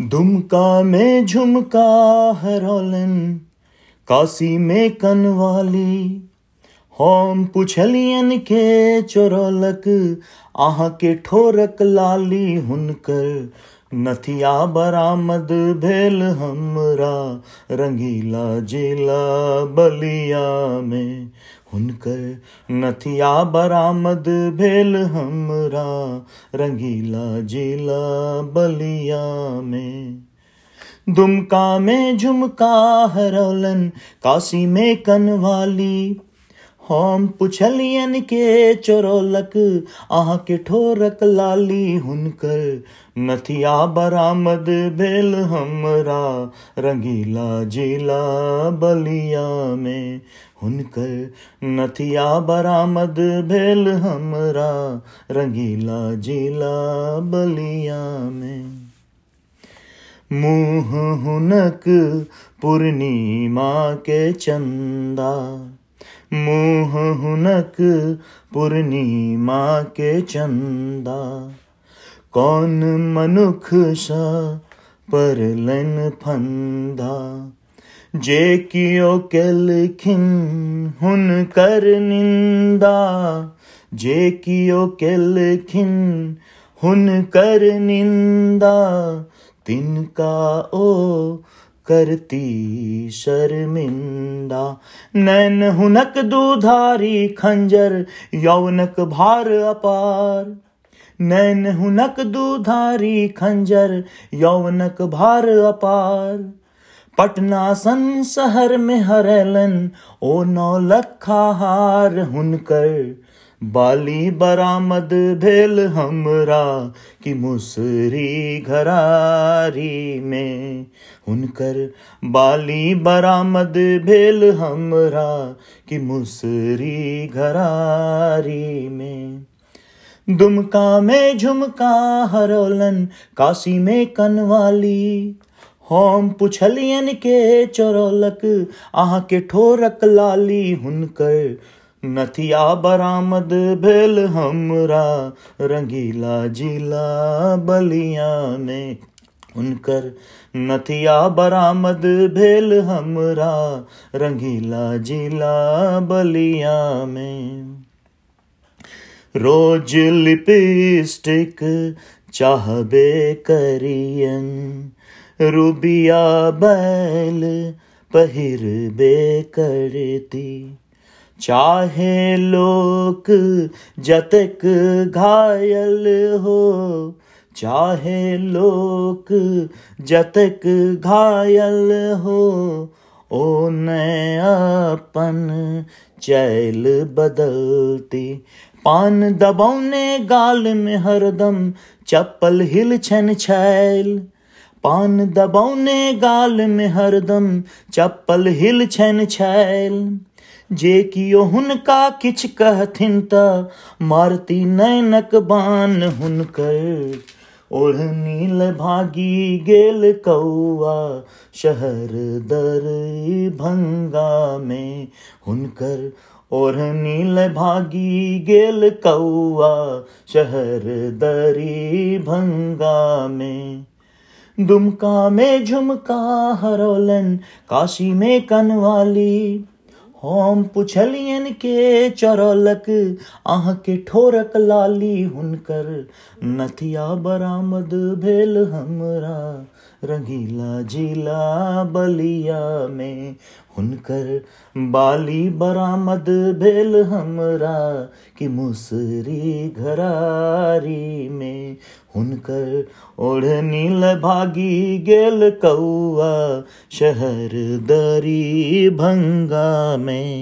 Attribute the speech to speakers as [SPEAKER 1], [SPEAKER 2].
[SPEAKER 1] दुमका में झुमका हरोलन काशी में कनवाली। हम पुछलियन के चोरलक, आह के ठोरक लाली हुनकर। नथिया बरामद भेल हमरा, रंगीला जिला बलिया में। हुनकर नथिया बरामद भेल हमरा रंगीला जिला बलिया में। दुमका में झुमका हरौलन, काशी में कनवाली हम पुछलियन के चोरलक आह के ठोरक लाली हुनकर। नथिया बरामद भेल हमरा, रंगीला जिला बलिया में हुनकर नथिया बरामद भेल हमरा, रंगीला जिला बलिया में मुँह हुनक पूर्णिमा के चंदा मुँह हुनक पूर्णिमा के चंदा। कौन मनुख सा परलन फंदा? जे कियो केलखिन हुनकर निंदा। जे कियो केलखिन हुनकर निंदा। तिनका ओ करती शर्मिंदा। नैन हुनक दुधारी खंजर यौनक भार अपार। नैन हुनक दुधारी खंजर यौनक भार अपार। पटना सन शहर में हरलन, ओ नौ लखा हार हुनकर। बाली बरामद भेल हमरा कि मुसरी घरारी में। हुनकर बाली बरामद भेल हमरा कि मुसरी घरारी में। दुमका में झुमका हरोलन, काशी में कनवाली। हम पुछलियन के चोरलक, आह के ठोरक लाली। हुनकर नथिया बरामद भेल हमरा, रंगीला जिला बलिया में उनकर नथिया बरामद भेल हमरा, रंगीला जिला बलिया में रोज लिपस्टिक चाहबे करियन, रूबिया बैल पहिरबे करती। चाहे लोक जतक घायल हो, चाहे लोक जतक घायल हो, ओ अपन चैल बदलती। पान दबौने गाल में हरदम चप्पल हिल छन छैल। पान दबौने गाल में हरदम चप्पल हिल छन छैल। जे कियो हुनका किछ कहथिन त, मारती नैनक बान हुनकर। ओढ़नील भागी गेल कौआ, शहर दर भंगा में। हुनकर ओढ़नील भागी गेल कौआ, शहर दरी भंगा में। दुमका में झुमका हरोलन, काशी में कनवाली। हम पुछलियन के चरलक, आह के ठोरक लाली हुनकर। नथिया बरामद भेल हमरा, रंगीला जिला बलिया में। हुनकर बाली बरामद भेल हमरा कि मुसरी घरारी में। हुनकर ओढ़नी भागी गेल कौआ शहर दरी भंगा में।